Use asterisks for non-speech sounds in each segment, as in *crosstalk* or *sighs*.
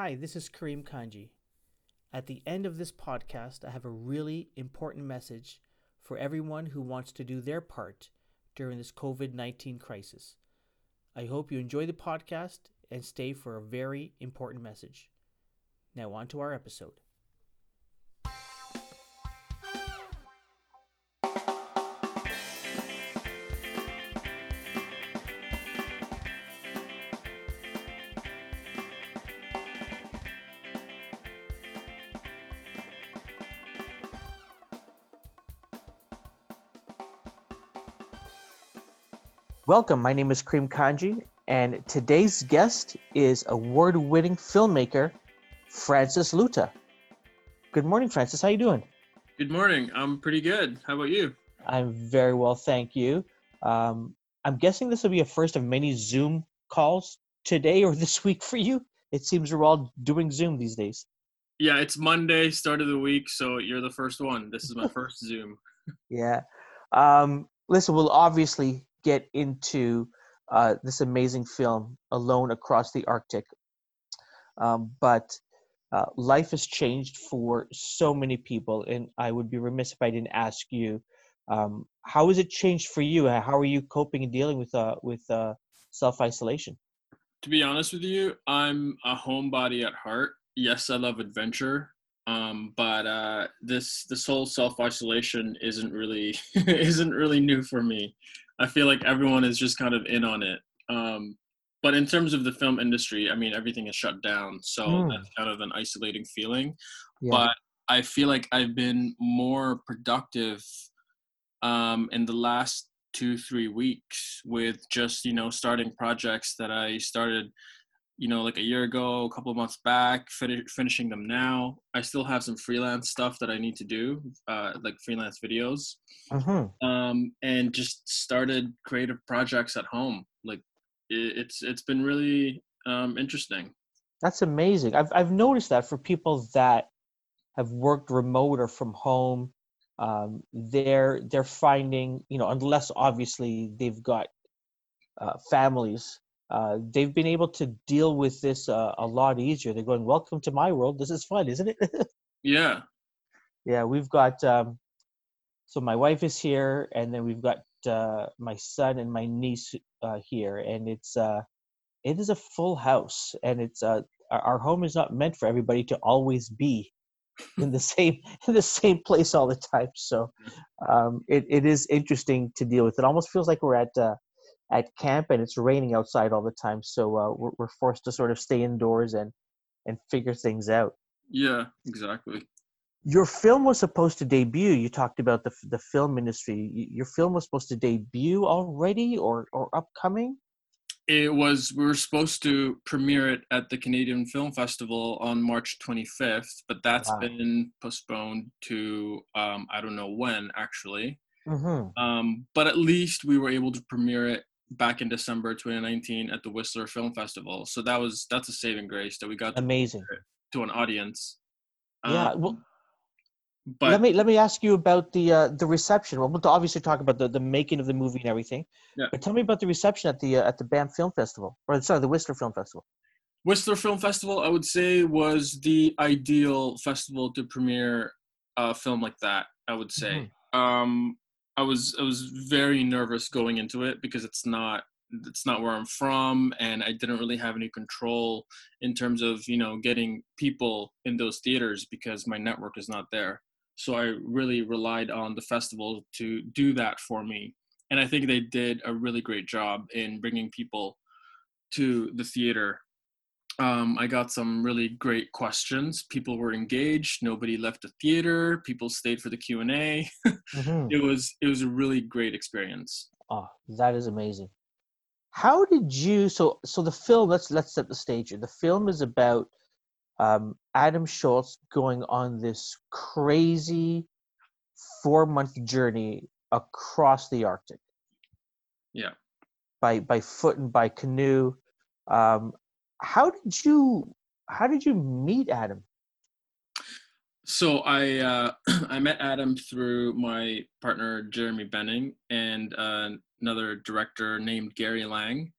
Hi, this is Kareem Kanji. At the end of this podcast, I have a really important message for everyone who wants to do their part during this COVID 19 crisis. I hope you enjoy the podcast and stay for a very important message. Now, on to our episode. Welcome. My name is Kareem Kanji, and today's guest is award-winning filmmaker Francis Luta. Good morning, Francis. How you doing? Good morning. I'm pretty good. How about you? I'm very well, thank you. Um, I'm guessing this will be a first of many Zoom calls today or *laughs* this week for you. It seems we're all doing Zoom these days. Yeah, it's Monday, start of the week, so you're the first one. This is my *laughs* first Zoom. Yeah. Um, listen, we'll obviously get into uh, this amazing film, Alone Across the Arctic. Um, but uh, life has changed for so many people, and I would be remiss if I didn't ask you, um, how has it changed for you? How are you coping and dealing with uh, with uh, self isolation? To be honest with you, I'm a homebody at heart. Yes, I love adventure, um, but uh, this this whole self isolation isn't really *laughs* isn't really new for me. I feel like everyone is just kind of in on it. Um, but in terms of the film industry, I mean, everything is shut down, so mm. that's kind of an isolating feeling. Yeah. But I feel like I've been more productive um, in the last two three weeks with just you know starting projects that I started you know, like a year ago, a couple of months back, fin- finishing them now. I still have some freelance stuff that I need to do, uh, like freelance videos, mm-hmm. um, and just started creative projects at home. Like it, it's it's been really um, interesting. That's amazing. I've I've noticed that for people that have worked remote or from home, um, they're they're finding you know unless obviously they've got uh, families uh, they've been able to deal with this uh, a lot easier. They're going, "Welcome to my world. This is fun, isn't it?" *laughs* yeah. Yeah, we've got. Um, so my wife is here, and then we've got uh, my son and my niece uh, here, and it's uh, it is a full house, and it's uh, our, our home is not meant for everybody to always be *laughs* in the same in the same place all the time. So um, it it is interesting to deal with. It almost feels like we're at uh, at camp and it's raining outside all the time so uh, we're, we're forced to sort of stay indoors and and figure things out. Yeah exactly. Your film was supposed to debut. You talked about the, the film industry. Your film was supposed to debut already or or upcoming? It was we were supposed to premiere it at the canadian film festival on march 25th but that's wow. been postponed to um, i don't know when actually. Mm-hmm. um, but at least we were able to premiere it back in December 2019 at the Whistler Film Festival. So that was that's a saving grace that we got amazing to an audience. Yeah, um, well, but let me let me ask you about the uh, the reception. Well, we'll obviously talk about the, the making of the movie and everything. Yeah. But tell me about the reception at the uh, at the Banff Film Festival, or sorry, the Whistler Film Festival. Whistler Film Festival, I would say, was the ideal festival to premiere a film like that. I would say. Mm-hmm. Um, I was I was very nervous going into it because it's not it's not where I'm from and I didn't really have any control in terms of, you know, getting people in those theaters because my network is not there. So I really relied on the festival to do that for me. And I think they did a really great job in bringing people to the theater um, I got some really great questions. People were engaged. Nobody left the theater. People stayed for the Q and A. mm-hmm. *laughs* It was it was a really great experience. Oh, that is amazing. How did you? So so the film. Let's let's set the stage here. The film is about um, Adam Shoalts going on this crazy four month journey across the Arctic. Yeah. By by foot and by canoe. Um, how did you how did you meet Adam? So I uh, *clears throat* I met Adam through my partner Jeremy Benning and uh, another director named Gary Lang.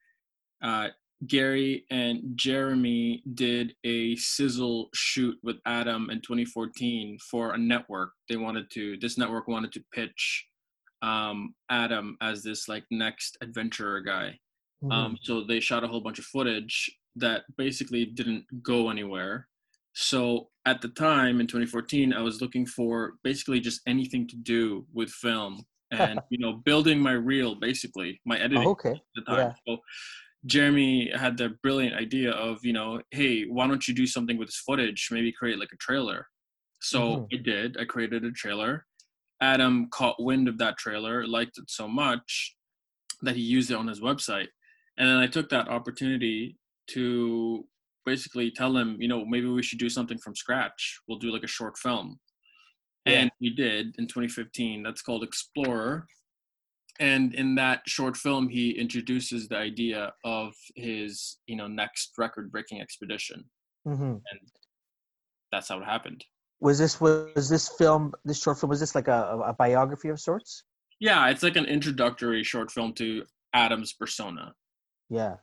Uh, Gary and Jeremy did a sizzle shoot with Adam in 2014 for a network. They wanted to, this network wanted to pitch um, Adam as this like next adventurer guy. Mhm. Um, so they shot a whole bunch of footage that basically didn't go anywhere. So at the time in 2014, I was looking for basically just anything to do with film *laughs* and you know building my reel, basically my editing Oh, okay. at the time. So Jeremy had the brilliant idea of you know, hey, why don't you do something with this footage? Maybe create like a trailer. So Mhm. I did. I created a trailer. Adam caught wind of that trailer, liked it so much that he used it on his website. And then I took that opportunity to basically tell him, you know, maybe we should do something from scratch. We'll do like a short film. Yeah. And we did in 2015. That's called Explorer. And in that short film, he introduces the idea of his, you know, next record-breaking expedition. hmm That's how it happened. Was this was this film this short film was this like a, a biography of sorts? Yeah, it's like an introductory short film to Adam's persona. Yeah.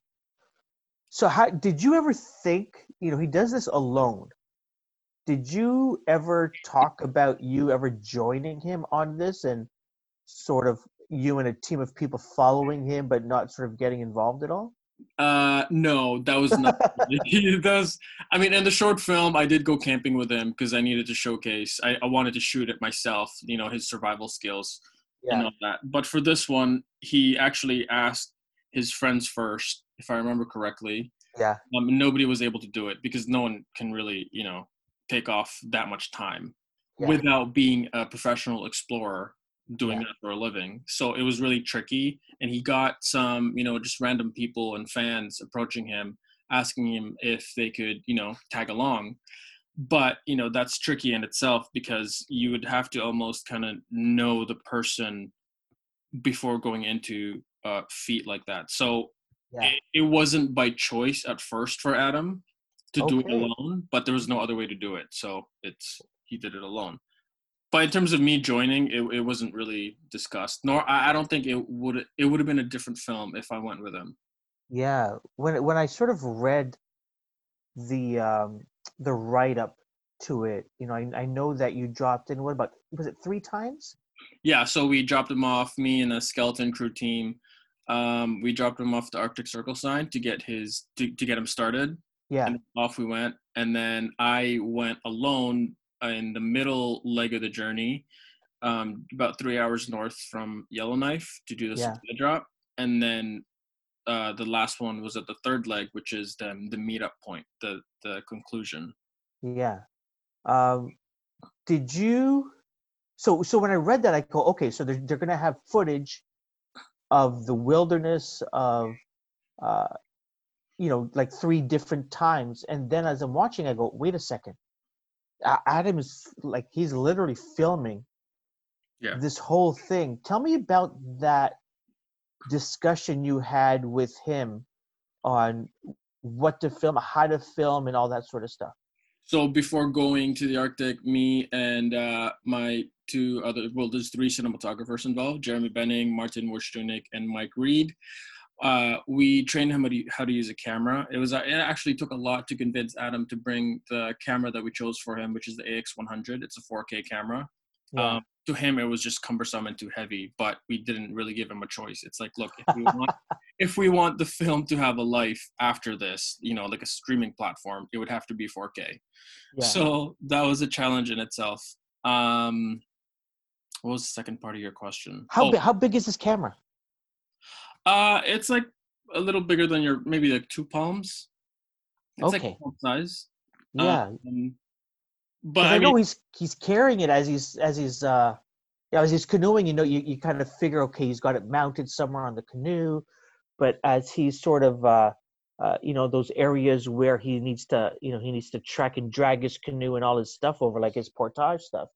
So how did you ever think, you know, he does this alone. Did you ever talk about you ever joining him on this and sort of you and a team of people following him but not sort of getting involved at all? Uh, no, that was not. *laughs* *laughs* was, I mean, in the short film, I did go camping with him because I needed to showcase. I, I wanted to shoot it myself. You know, his survival skills and all that. But for this one, he actually asked his friends first, if I remember correctly. Yeah. Um, nobody was able to do it because no one can really, you know, take off that much time Yeah. without being a professional explorer doing Yeah. that for a living. So it was really tricky. And he got some, you know, just random people and fans approaching him, asking him if they could, you know, tag along. But, you know, that's tricky in itself because you would have to almost kind of know the person before going into a feat like that. So Yeah. it, it wasn't by choice at first for Adam to do it alone, but there was no other way to do it. So it's he did it alone. But in terms of me joining, it, it wasn't really discussed. Nor I, I don't think it would it would have been a different film if I went with him. Yeah, when when I sort of read the um, the write up to it, you know, I, I know that you dropped in what about was it three times? Yeah, so we dropped him off. Me and a skeleton crew team. Um, we dropped him off the Arctic Circle sign to get his to, to get him started. Yeah, and off we went. And then I went alone in the middle leg of the journey, um, about three hours north from Yellowknife to do the Yeah. drop. And then uh, the last one was at the third leg, which is the the meetup point, the the conclusion. yeah. Um, did you? So so when I read that, I go, okay, so they're they're gonna have footage of the wilderness of, uh, you know, like three different times, and then as I'm watching, I go, wait a second, Adam is like he's literally filming Yeah. this whole thing. Tell me about that discussion you had with him on what to film, how to film, and all that sort of stuff. So before going to the Arctic, me and uh, my two other well, there's three cinematographers involved: Jeremy Benning, Martin Wurstunik, and Mike Reed. Uh, we trained him how to, how to use a camera. It was uh, it actually took a lot to convince Adam to bring the camera that we chose for him, which is the AX100. It's a 4K camera. Um, to him, it was just cumbersome and too heavy, but we didn't really give him a choice. It's like, look, if we *laughs* want, if we want the film to have a life after this, you know, like a streaming platform, it would have to be 4K. yeah. So that was a challenge in itself. Um, what was the second part of your question? how Oh, big? How big is this camera? uh, it's like a little bigger than your maybe like two palms. It's Okay. like palm size. Yeah, Um, but I, I, know he's he's carrying it as he's as he's uh, yeah, as he's canoeing. You know, you, you kind of figure, okay, he's got it mounted somewhere on the canoe, but as he's sort of uh, uh, you know, those areas where he needs to, you know, he needs to track and drag his canoe and all his stuff over, like his portage stuff.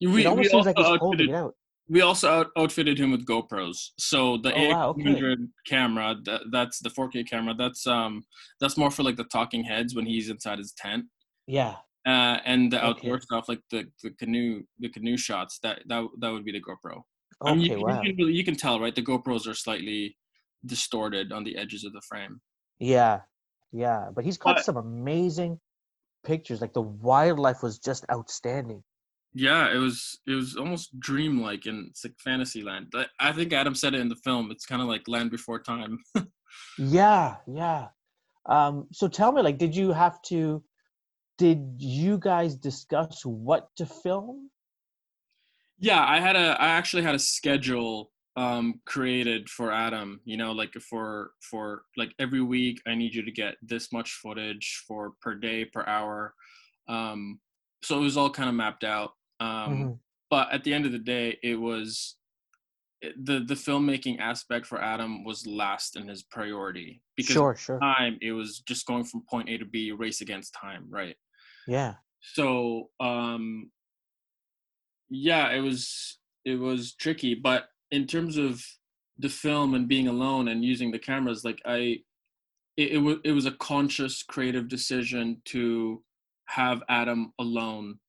we, it almost also seems like he's holding outfitted, it out. we also out, outfitted him with GoPros. So the Oh, wow, okay. Camera, that, that's the 4K camera. That's um that's more for like the talking heads when he's inside his tent. Yeah. Uh, and the Okay. outdoor stuff like the, the canoe the canoe shots that that that would be the GoPro. I mean, Okay. you, wow. you, can, really- you can tell right the GoPros are slightly distorted on the edges of the frame. Yeah, yeah, but he's got But some amazing pictures. Like the wildlife was just outstanding. yeah, it was it was almost dreamlike and it's like fantasy land. I think Adam said it in the film. It's kind of like Land Before Time. *laughs* Yeah, yeah. Um, so tell me, like, did you have to? Did you guys discuss what to film? Yeah, I had a I actually had a schedule um created for Adam, you know, like for for like every week I need you to get this much footage for per day per hour. Um so it was all kind of mapped out. Um Mhm. but at the end of the day it was the the filmmaking aspect for Adam was last in his priority because Sure, sure. time it was just going from point A to B race against time, right? Yeah, So um yeah it was it was tricky but in terms of the film and being alone and using the cameras like i it, it was it was a conscious creative decision to have adam alone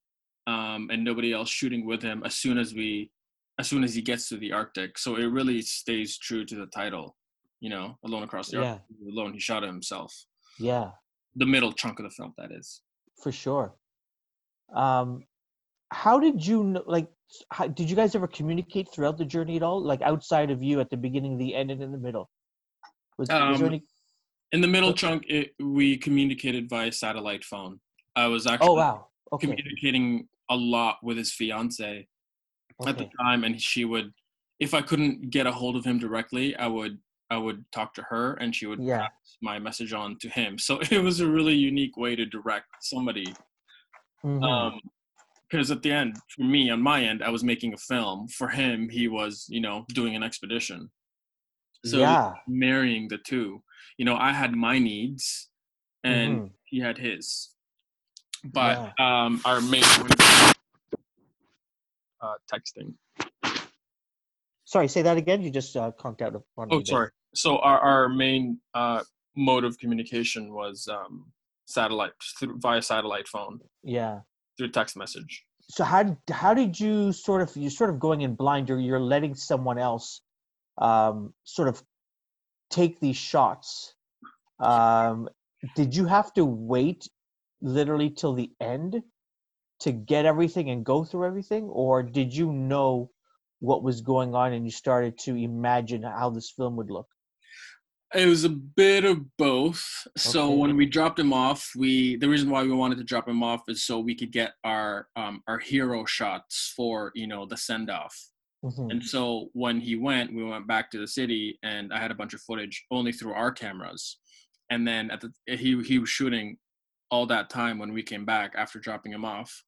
um and nobody else shooting with him as soon as we as soon as he gets to the arctic. So it really stays true to the title you know alone across the yeah, arctic alone he shot it himself. Yeah, the middle chunk of the film that is for sure. Um, how did you know? Like, how, did you guys ever communicate throughout the journey at all? Like outside of you, at the beginning, the end, and in the middle? Was, was um any? in the middle chunk it, we communicated via satellite phone i was actually Oh wow. Okay. communicating a lot with his fiance at the time and she would if i couldn't get a hold of him directly i would i would talk to her and she would Yeah. pass my message on to him. So *laughs* it was a really unique way to direct somebody. Mhm, um because at the end for me on my end i was making a film. For him he was you know doing an expedition. So yeah. marrying the two. You know i had my needs and mhm, he had his. But Yeah. um our main uh texting. Sorry, say that again. You just uh, conked out me oh sorry so our, our main uh mode of communication was um satellite through, via satellite phone. Yeah. through text message. So how did how did you sort of you're sort of going in blind or you're letting someone else um sort of take these shots. Um did you have to wait literally till the end to get everything and go through everything? Or did you know what was going on and you started to imagine how this film would look It was a bit of both. So when we dropped him off, we the reason why we wanted to drop him off is so we could get our um, our hero shots for you know the send off. Mhm. And so when he went, we went back to the city, and I had a bunch of footage only through our cameras. And then at the he he was shooting all that time when we came back after dropping him off.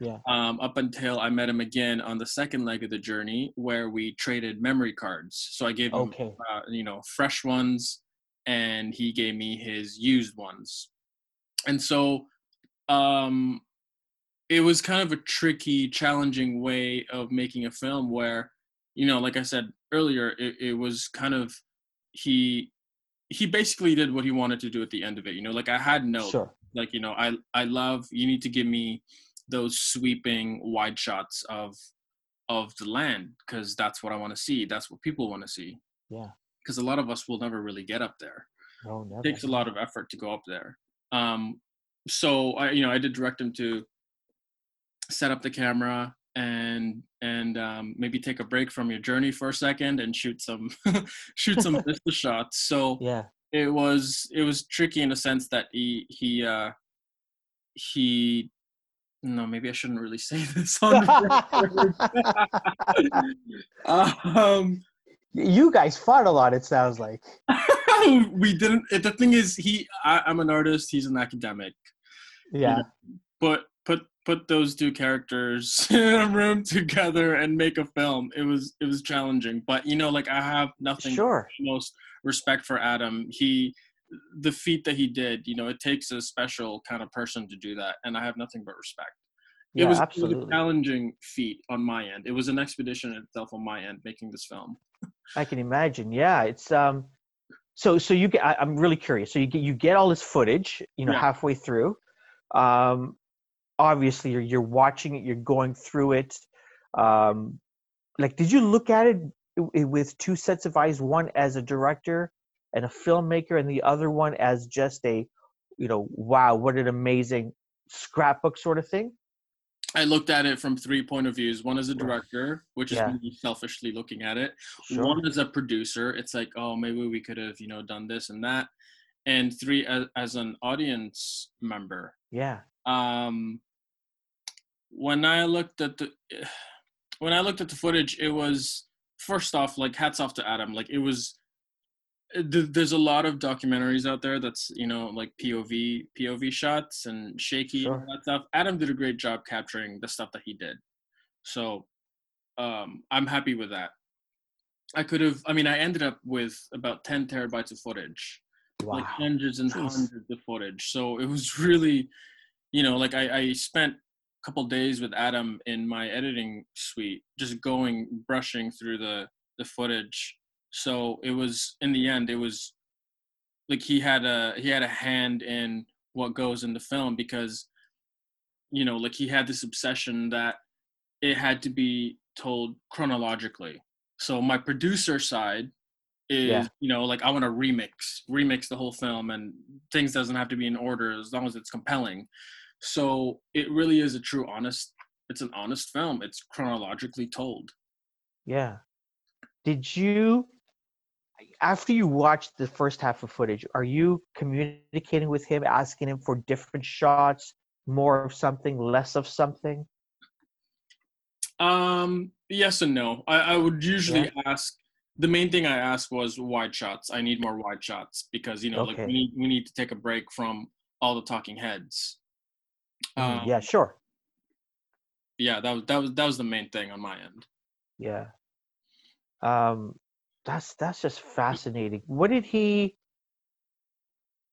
Yeah. Um, up until I met him again on the second leg of the journey, where we traded memory cards. So I gave him okay uh, you know fresh ones and he gave me his used ones and so um it was kind of a tricky challenging way of making a film where you know like i said earlier it, it was kind of he he basically did what he wanted to do at the end of it you know like i had no sure like you know i i love you need to give me those sweeping wide shots of of the land because that's what i want to see that's what people want to see yeah because a lot of us will never really get up there. no never It takes a lot of effort to go up there. Um, so I, you know, I did direct him to set up the camera and and um, maybe take a break from your journey for a second and shoot some *laughs* shoot some *laughs* vista shots. So yeah it was it was tricky in a sense that he he uh, he no maybe I shouldn't really say *laughs* this on record. *laughs* um, you guys fought a lot it sounds like *laughs* we didn't. The thing is, he. I, I'm an artist. He's an academic. yeah But put put those two characters in a room together and make a film. It was it was challenging. But you know, like I have nothing sure most respect for Adam. He the feat that he did. You know, it takes a special kind of person to do that, and I have nothing but respect. it, was, was absolutely a challenging feat on my end. It was an expedition itself on my end making this film. I can imagine. Yeah, it's um. So so you get. I, I'm really curious. So you get you get all this footage. You know, Yeah. halfway through. Um, obviously you're you're watching it. You're going through it. Um, like, did you look at it with two sets of eyes? One as a director, and a filmmaker, and the other one as just a, you know, wow, what an amazing scrapbook sort of thing? I looked at it from three point of views. One as a director, which is Yeah. me selfishly looking at it. Sure. One as a producer. It's like, oh, maybe we could have, you know, done this and that. And three as, as an audience member. Yeah. Um, when I looked at the *sighs* when I looked at the footage, it was first off like hats off to Adam. Like it was there's a lot of documentaries out there that's you know like POV POV shots and shaky and that stuff. Adam did a great job capturing the stuff that he did, so um, I'm happy with that. I could have. I mean, I ended up with about 10 terabytes of footage Wow. like hundreds and Jeez. hundreds of footage. So it was *laughs* really, you know, like I, I spent a couple days with Adam in my editing suite, just going brushing through the the footage. So it was in the end, it was like he had a he had a hand in what goes in the film because, you know, like he had this obsession that it had to be told chronologically. So my producer side is Yeah. you know like I want to remix remix the whole film and things doesn't have to be in order as long as it's compelling. So it really is a true honest it's an honest film. It's chronologically told. Yeah. Did you, after you watch the first half of footage, are you communicating with him, asking him for different shots, more of something, less of something? Um yes and no. I, I would usually ask the main thing I asked was wide shots. I need more wide shots because you know like we need we need to take a break from all the talking heads. Mm, Um, yeah, sure. yeah, that was that was that was the main thing on my end. Yeah. Um, that's that's just fascinating. What did he?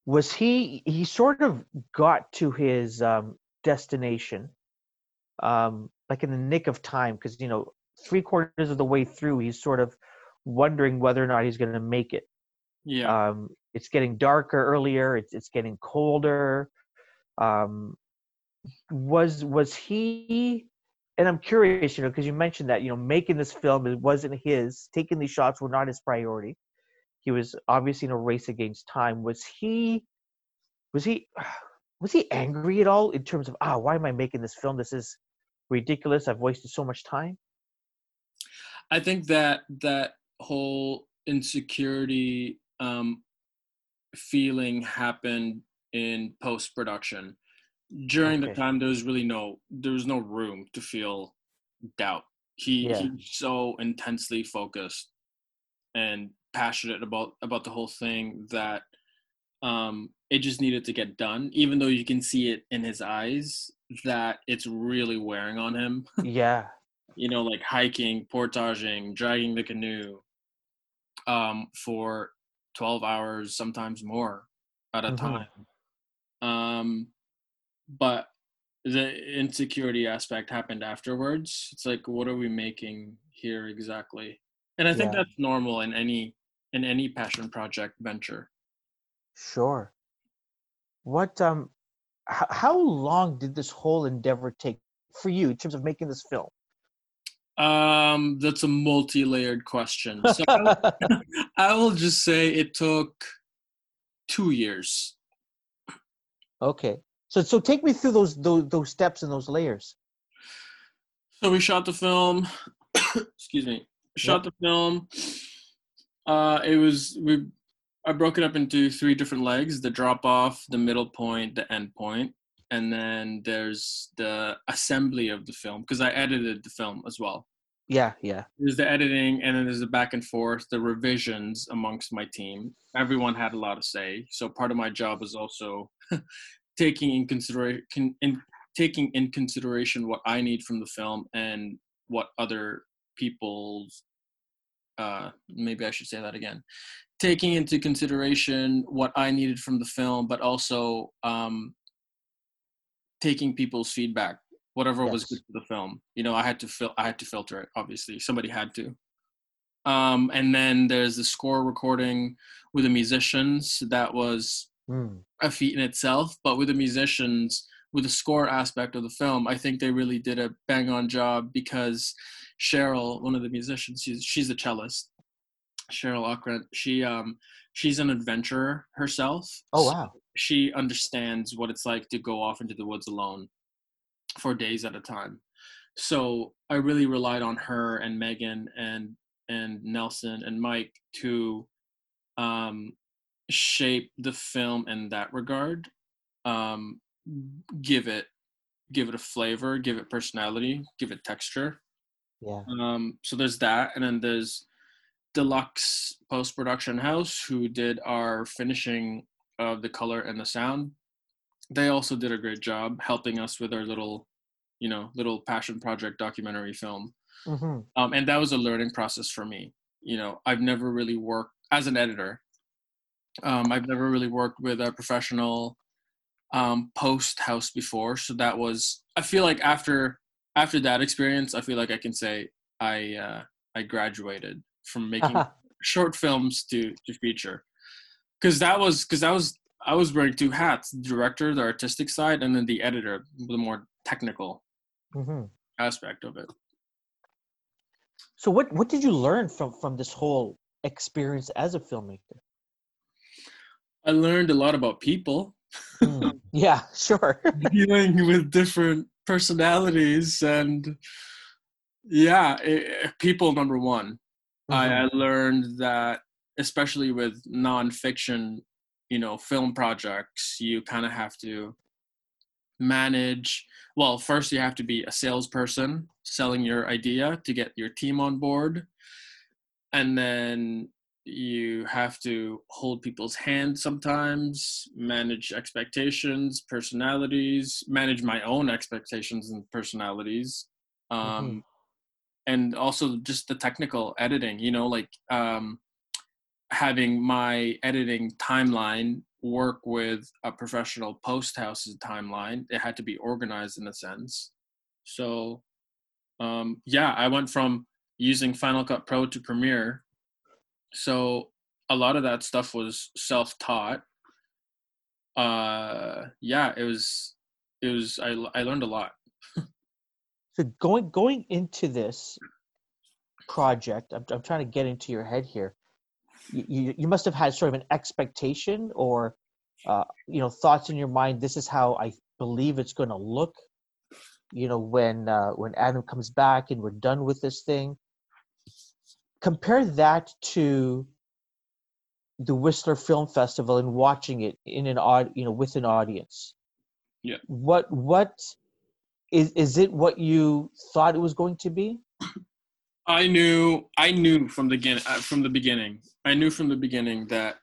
Was he? He sort of got to his um, destination, um, like in the nick of time, because you know, three quarters of the way through, he's sort of wondering whether or not he's going to make it. Yeah. Um, it's getting darker earlier. It's it's getting colder. Um, was was he? And I'm curious, you know, because you mentioned that you know making this film it wasn't his. Taking these shots were not his priority. He was obviously in a race against time. Was he? Was he? *sighs* Was he angry at all in terms of ah, why am I making this film? This is ridiculous. I've wasted so much time. I think that that whole insecurity um, feeling happened in post production. During the time, there was really no there was no room to feel doubt. He Yeah. he's so intensely focused and passionate about about the whole thing that um, it just needed to get done. Even though you can see it in his eyes that it's really wearing on him *laughs* Yeah. you know, like hiking, portaging, dragging the canoe um, for 12 hours, sometimes more at a Mhm. time. Um, but the insecurity aspect happened afterwards. It's like, what are we making here exactly? And I think Yeah. that's normal in any in any passion project venture. Sure. What um h- how long did this whole endeavor take for you in terms of making this film? Um, that's a multi-layered question. *laughs* So I will- I will just say it took two years. okay. So so take me through those those those steps and those layers. So we shot the film. *coughs* excuse me. Shot the film. Uh, it was we. I broke it up into three different legs: the drop off, the middle point, the end point, and then there's the assembly of the film because I edited the film as well. Yeah, yeah. There's the editing, and then there's the back and forth, the revisions amongst my team. Everyone had a lot to say, so part of my job was also *laughs* taking in consideration in taking in consideration what I need from the film and what other people's uh maybe I should say that again taking into consideration what I needed from the film but also um taking people's feedback whatever was good for the film. You know I had to fil- I had to filter it obviously. Somebody had to. Um and then there's the score recording with the musicians. That was Mm. a feat in itself, but with the musicians, with the score aspect of the film, I think they really did a bang on job because Cheryl, one of the musicians, she's she's a cellist. Cheryl Ockrent. She um she's an adventurer herself. Oh so wow. she understands what it's like to go off into the woods alone for days at a time. So I really relied on her and Megan and and Nelson and Mike to um, shape the film in that regard. Um, give it give it a flavor, give it personality, give it texture. Yeah. Um, so there's that, and then there's Deluxe Post Production House, who did our finishing of the color and the sound. They also did a great job helping us with our little, you know, little passion project documentary film. hmm Um, and that was a learning process for me. You know, I've never really worked as an editor. Um, I've never really worked with a professional um, post house before, so that was. I feel like after after that experience, I feel like I can say I uh, I graduated from making *laughs* short films to to feature, because that was because that was I was wearing two hats: the director, the artistic side, and then the editor, the more technical hmm aspect of it. So what what did you learn from from this whole experience as a filmmaker? I learned a lot about people. Mm, yeah, sure. *laughs* dealing with different personalities and yeah it, people number one I, Mhm. I learned that especially with nonfiction you know film projects you kind of have to manage well first you have to be a salesperson selling your idea to get your team on board and then you have to hold people's hands sometimes manage expectations personalities manage my own expectations and personalities um and also just the technical editing you know like um having my editing timeline work with a professional post house's timeline. It had to be organized in a sense. So um yeah i went from using final cut pro to premiere so a lot of that stuff was self-taught uh yeah it was it was i, I learned a lot So going going into this project, I'm I'm trying to get into your head here. You you, you must have had sort of an expectation or uh, you know thoughts in your mind. This is how I believe it's going to look. You know when uh, when Adam comes back and we're done with this thing. Compare that to the Whistler Film Festival and watching it in an odd you know with an audience. Yeah. What what is is it what you thought it was going to be? I knew I knew from the beginning uh, from the beginning. I knew from the beginning that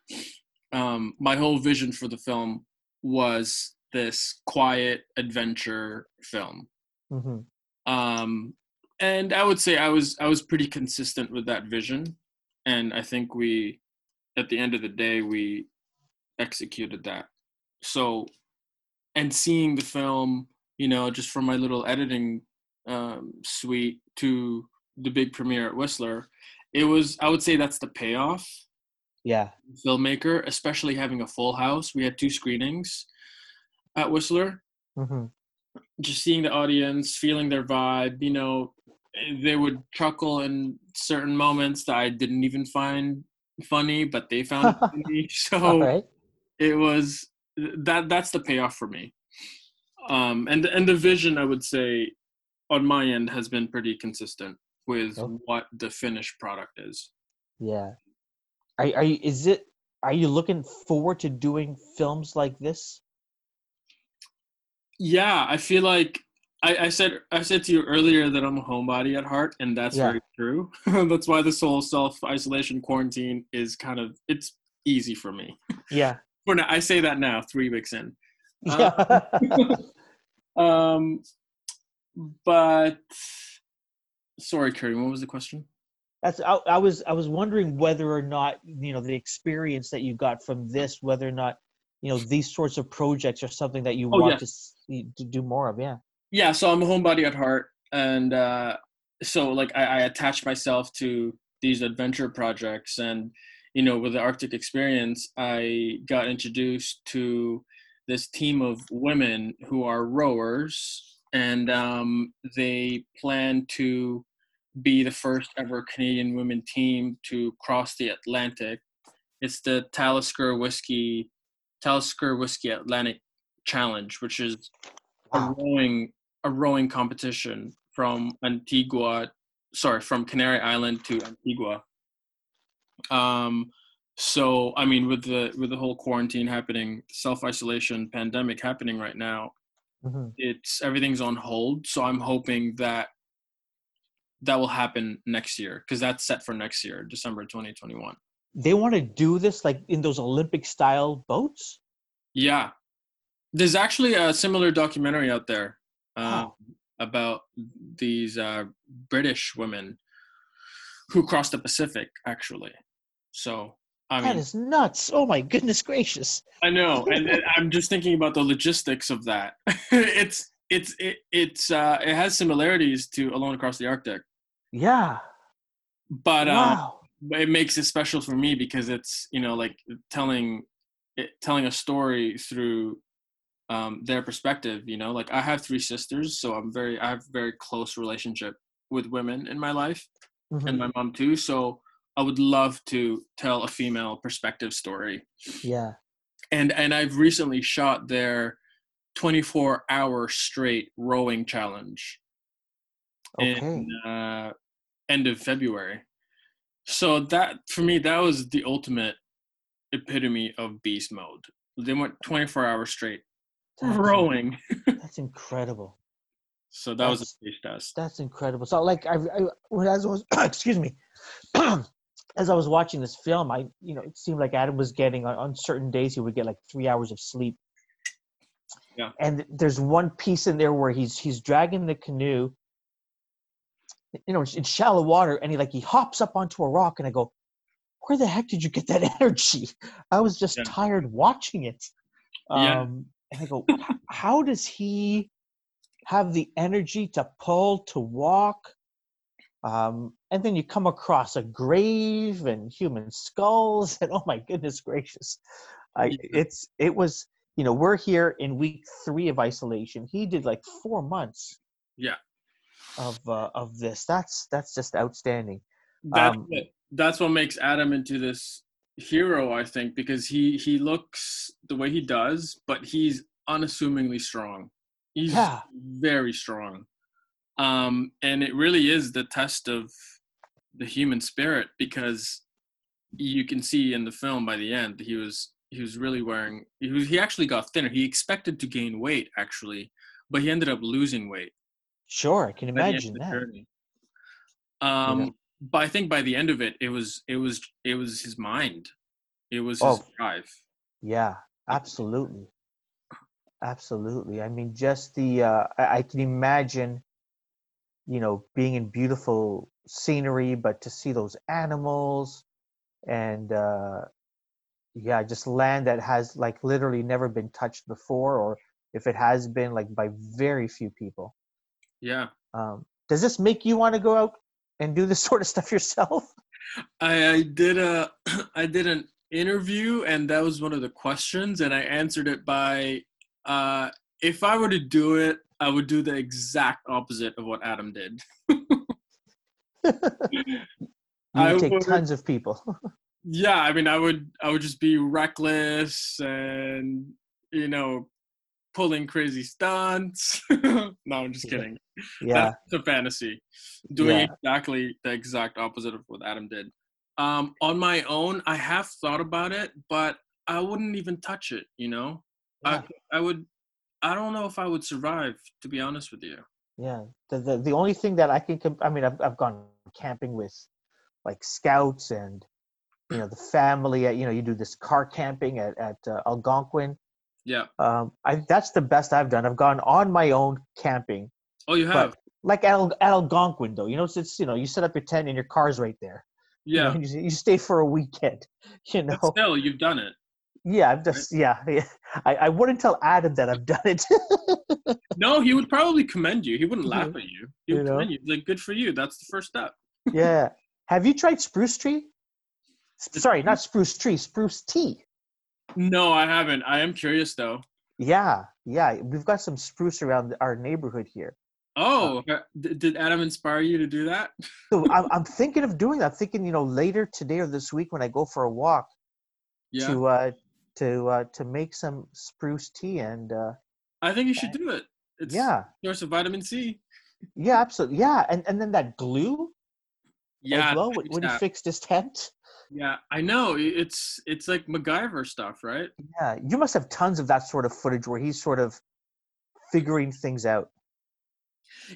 um, my whole vision for the film was this quiet adventure film. hmm Um, and I would say I was I was pretty consistent with that vision, and I think we, at the end of the day, we executed that. So, and seeing the film, you know, just from my little editing um, suite to the big premiere at Whistler, it was I would say that's the payoff. Yeah. Filmmaker, especially having a full house. We had two screenings at Whistler. hmm Just seeing the audience, feeling their vibe. You know, they would chuckle in certain moments that I didn't even find funny, but they found *laughs* funny. So right. it was that that's the payoff for me um and and the vision i would say on my end has been pretty consistent with Okay. what the finished product is Yeah. Are are you? Is it? Are you looking forward to doing films like this? yeah i feel like I, I said I said to you earlier that I'm a homebody at heart, and that's Yeah. very true. *laughs* that's why this whole self isolation quarantine is kind of it's easy for me. Yeah. *laughs* For now, I say that now, three weeks in. Yeah. Um, *laughs* but sorry, Kerry, what was the question? That's. I, I was. I was wondering whether or not you know the experience that you got from this, whether or not you know these sorts of projects are something that you Oh, want yeah. to see, to do more of. Yeah. Yeah so i'm a homebody at heart and uh so like I, I attach myself to these adventure projects and you know with the arctic experience i got introduced to this team of women who are rowers and um they plan to be the first ever Canadian women team to cross the Atlantic. It's the Talisker Whisky Talisker Whisky Atlantic Challenge, which is a rowing a rowing competition from Antigua, sorry, from Canary Island to Antigua. Um, so I mean, with the with the whole quarantine happening, self isolation, pandemic happening right now, Mhm. it's everything's on hold. So I'm hoping that that will happen next year because that's set for next year, December 2021. They want to do this like in those Olympic style boats. Yeah, there's actually a similar documentary out there uh, Wow. about these uh, British women who crossed the Pacific. Actually, so I that mean, is nuts. Oh my goodness gracious. I know, *laughs* and I'm just thinking about the logistics of that. *laughs* it's it's it, it's uh, it has similarities to Alone Across the Arctic, Yeah. but um, wow. it makes it special for me because it's you know like telling it, telling a story through um, their perspective. You know, like I have three sisters, so I'm very I have a very close relationship with women in my life, Mhm. and my mom too. So I would love to tell a female perspective story Yeah. and and I've recently shot their 24 hour straight rowing challenge Okay. in uh, end of February. So that for me that was the ultimate epitome of beast mode. They went 24 hours straight That's- rowing. That's incredible. So that was a That's- space test. That's incredible. So, like, I, I as I was, *clears throat* excuse me, *clears throat* as I was watching this film, I, you know, it seemed like Adam was getting on, on certain days he would get like three hours of sleep. Yeah. And there's one piece in there where he's he's dragging the canoe, you know, in shallow water, and he like he hops up onto a rock, and I go, where the heck did you get that *laughs* energy? I was just Yeah. tired watching it. Yeah. Um, and I go, how does he have the energy to pull, to walk? Um, and then you come across a grave and human skulls, *laughs* and oh my goodness gracious, I, it's it was you know we're here in week three of isolation. He did like four months Yeah. of uh, of this. That's that's just outstanding. That's Um, what, that's what makes Adam into this hero, I think, because he he looks the way he does, but he's unassumingly strong. He's Yeah. very strong, um, and it really is the test of the human spirit because you can see in the film by the end he was he was really wearing he was he actually got thinner. He expected to gain weight actually, but he ended up losing weight Sure, I can by the end imagine that. journey. Um? But I think by the end of it, it was it was it was his mind, it was his Oh. drive. Yeah, absolutely. Absolutely. I mean, just the, uh, I, I can imagine, you know, being in beautiful scenery, but to see those animals and, uh, yeah, just land that has like literally never been touched before, or if it has been, like by very few people. Yeah, Um, does this make you want to go out and do this *laughs* sort of stuff yourself? I, I did a *clears throat* I did an interview, and that was one of the questions, and I answered it by, uh, if I were to do it, I would do the exact opposite of what Adam did. *laughs* You I would take would- tons of people. *laughs* yeah i mean i would i would just be reckless and you know pulling crazy stunts *laughs* no i'm just kidding yeah. that's a fantasy doing Yeah. exactly the exact opposite of what adam did um on my own i have thought about it but i wouldn't even touch it you know Yeah. i i would i don't know if i would survive to be honest with you Yeah, the the, the only thing that I can, com- I mean, I've I've gone camping with like scouts and you know the family. At, you know, you do this car camping at at uh, Algonquin. Yeah Um, I that's the best I've done. I've gone on my own camping, oh you have like at, Al- at Algonquin though. You know, it's, it's you know you set up your tent and your car's right there. You, yeah know, you, you stay for a weekend. *laughs* You know, but still you've done it yeah, I'm just yeah, yeah. I I wouldn't tell Adam that I've done it. *laughs* No, he would probably commend you. He wouldn't laugh at you. He would You know? commend you. Like, good for you. That's the first step. yeah. Have you tried spruce tree? *laughs* Sorry, not spruce tree, spruce tea. No, I haven't. I am curious though. Yeah, yeah. We've got some spruce around our neighborhood here. Oh, uh, did Adam inspire you to do that? so *laughs* I'm, I'm thinking of doing that. I'm thinking, you know, later today or this week when I go for a walk, yeah. to uh, to uh, to make some spruce tea and. Uh, I think you should do it. It's yeah, source of vitamin C. Yeah, absolutely. Yeah, and and then that glue. Yeah. well, when, when he fixed his tent. Yeah, I know. It's it's like MacGyver stuff, right? Yeah, you must have tons of that sort of footage where he's sort of figuring things out.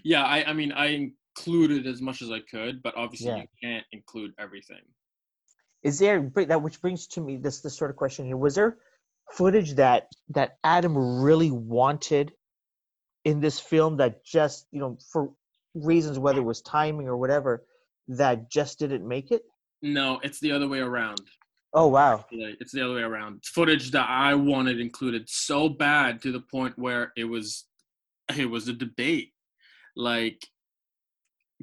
Yeah, I I mean I included as much as I could, but obviously yeah. you can't include everything. Is there that which brings to me this this sort of question here? Was there footage that that Adam really wanted in this film that just you know for reasons whether it was timing or whatever that just didn't make it? No, it's the other way around. Oh wow! It's the other way around. It's footage that I wanted included so bad to the point where it was it was a debate. Like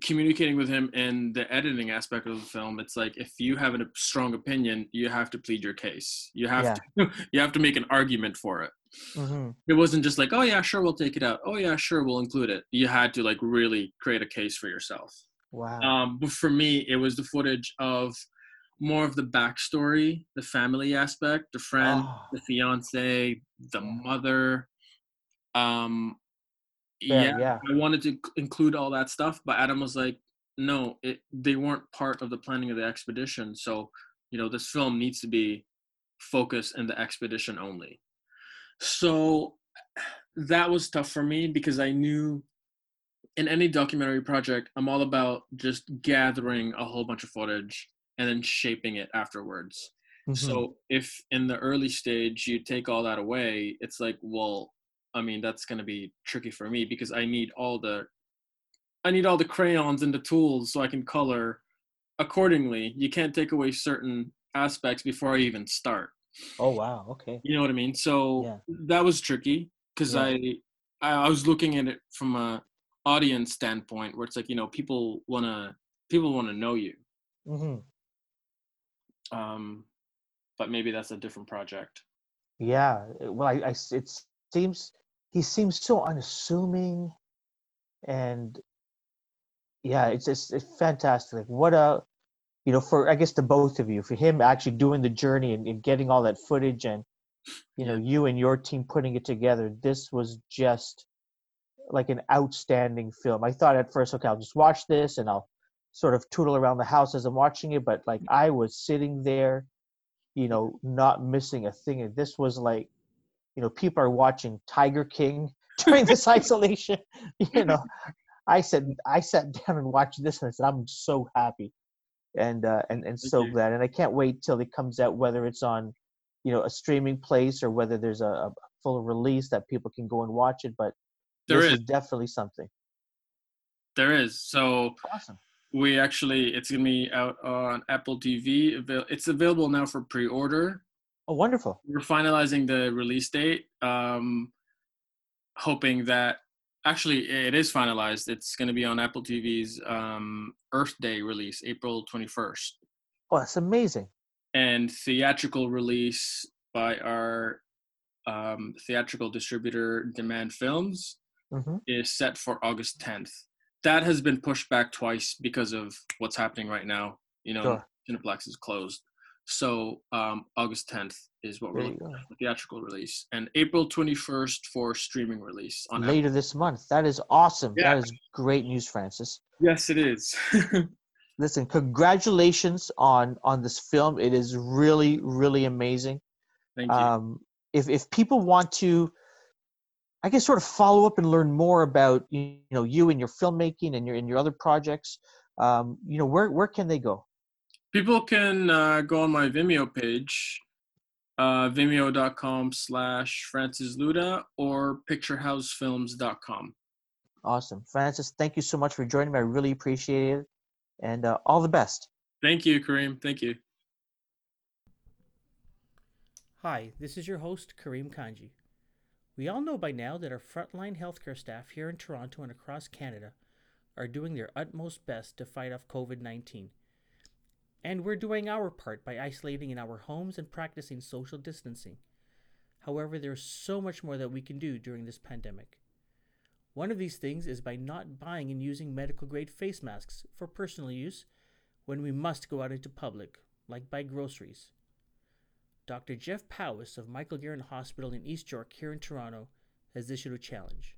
communicating with him in the editing aspect of the film it's like if you have a strong opinion you have to plead your case you have yeah. to *laughs* you have to make an argument for it mm-hmm. it wasn't just like oh yeah sure we'll take it out oh yeah sure we'll include it you had to like really create a case for yourself wow um but for me it was the footage of more of the backstory the family aspect the friend oh. the fiance the mother um yeah, yeah, I wanted to include all that stuff, but Adam was like, no, it, they weren't part of the planning of the expedition. So, you know, this film needs to be focused in the expedition only. So that was tough for me because I knew in any documentary project, I'm all about just gathering a whole bunch of footage and then shaping it afterwards. Mm-hmm. So if in the early stage you take all that away, it's like, well, I mean, that's going to be tricky for me because I need all the I need all the crayons and the tools so I can color accordingly. You can't take away certain aspects before I even start. Oh wow, okay. You know what I mean? So yeah. that was tricky because yeah. I I was looking at it from a audience standpoint where it's like, you know, people want to people want to know you. Mhm. Um but maybe that's a different project. Yeah, well I, I it seems he seems so unassuming and yeah it's just it's fantastic what a you know for i guess the both of you for him actually doing the journey and, and getting all that footage and you know you and your team putting it together this was just like an outstanding film. I thought at first okay i'll just watch this and i'll sort of tootle around the house as i'm watching it but like i was sitting there you know not missing a thing. And this was like you know people are watching tiger king *laughs* during this *laughs* isolation *laughs* you know. I said i sat down and watched this and i said i'm so happy. And uh and, and so glad. And i can't wait till it comes out whether it's on you know a streaming place or whether there's a, a full release that people can go and watch it. But there is. is definitely something there is so awesome we actually it's gonna be out on apple tv it's available now for pre-order Oh, wonderful. We're finalizing the release date, um, hoping that actually it is finalized. It's going to be on Apple TV's um, Earth Day release, April 21st. Oh, that's amazing. And theatrical release by our um, theatrical distributor, Demand Films, mm-hmm. is set for August 10th. That has been pushed back twice because of what's happening right now. You know, sure. Cineplex is closed. So um, August 10th is what we're looking at the theatrical release, and April 21st for streaming release on later Apple. this month. That is awesome. Yeah. That is great news, Francis. Yes, it is. *laughs* Listen, congratulations on on this film. It is really, really amazing. Thank you. Um, if if people want to, I guess, sort of follow up and learn more about you know you and your filmmaking and your and your other projects, um, you know, where where can they go? People can uh, go on my Vimeo page, uh, vimeo.com slash Francis Luda or picturehousefilms.com. Awesome. Francis, thank you so much for joining me. I really appreciate it. And uh, all the best. Thank you, Kareem. Thank you. Hi, this is your host, Kareem Kanji. We all know by now that our frontline healthcare staff here in Toronto and across Canada are doing their utmost best to fight off COVID 19 and we're doing our part by isolating in our homes and practicing social distancing. However, there's so much more that we can do during this pandemic. One of these things is by not buying and using medical grade face masks for personal use when we must go out into public, like buy groceries. Dr. Jeff Powis of Michael Garron Hospital in East York here in Toronto has issued a challenge.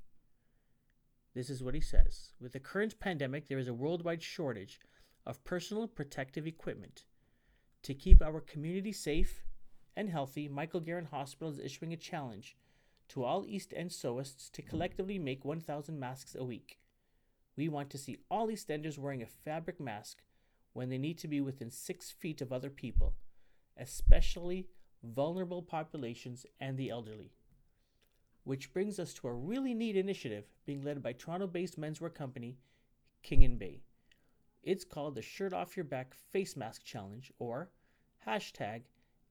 This is what he says With the current pandemic, there is a worldwide shortage of personal protective equipment. To keep our community safe and healthy, Michael Garron Hospital is issuing a challenge to all East End sewists to collectively make 1,000 masks a week. We want to see all East Enders wearing a fabric mask when they need to be within six feet of other people, especially vulnerable populations and the elderly. Which brings us to a really neat initiative being led by Toronto based menswear company King and Bay. It's called the Shirt Off Your Back Face Mask Challenge or hashtag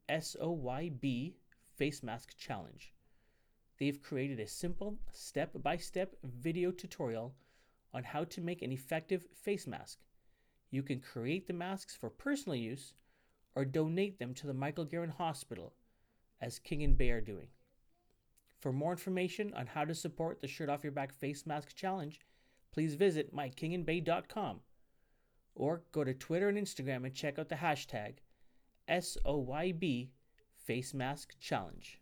SOYB Face Mask Challenge. They've created a simple step by step video tutorial on how to make an effective face mask. You can create the masks for personal use or donate them to the Michael Garron Hospital, as King and Bay are doing. For more information on how to support the Shirt Off Your Back Face Mask Challenge, please visit mykingandbay.com or go to Twitter and Instagram and check out the hashtag SOYB Face Mask Challenge.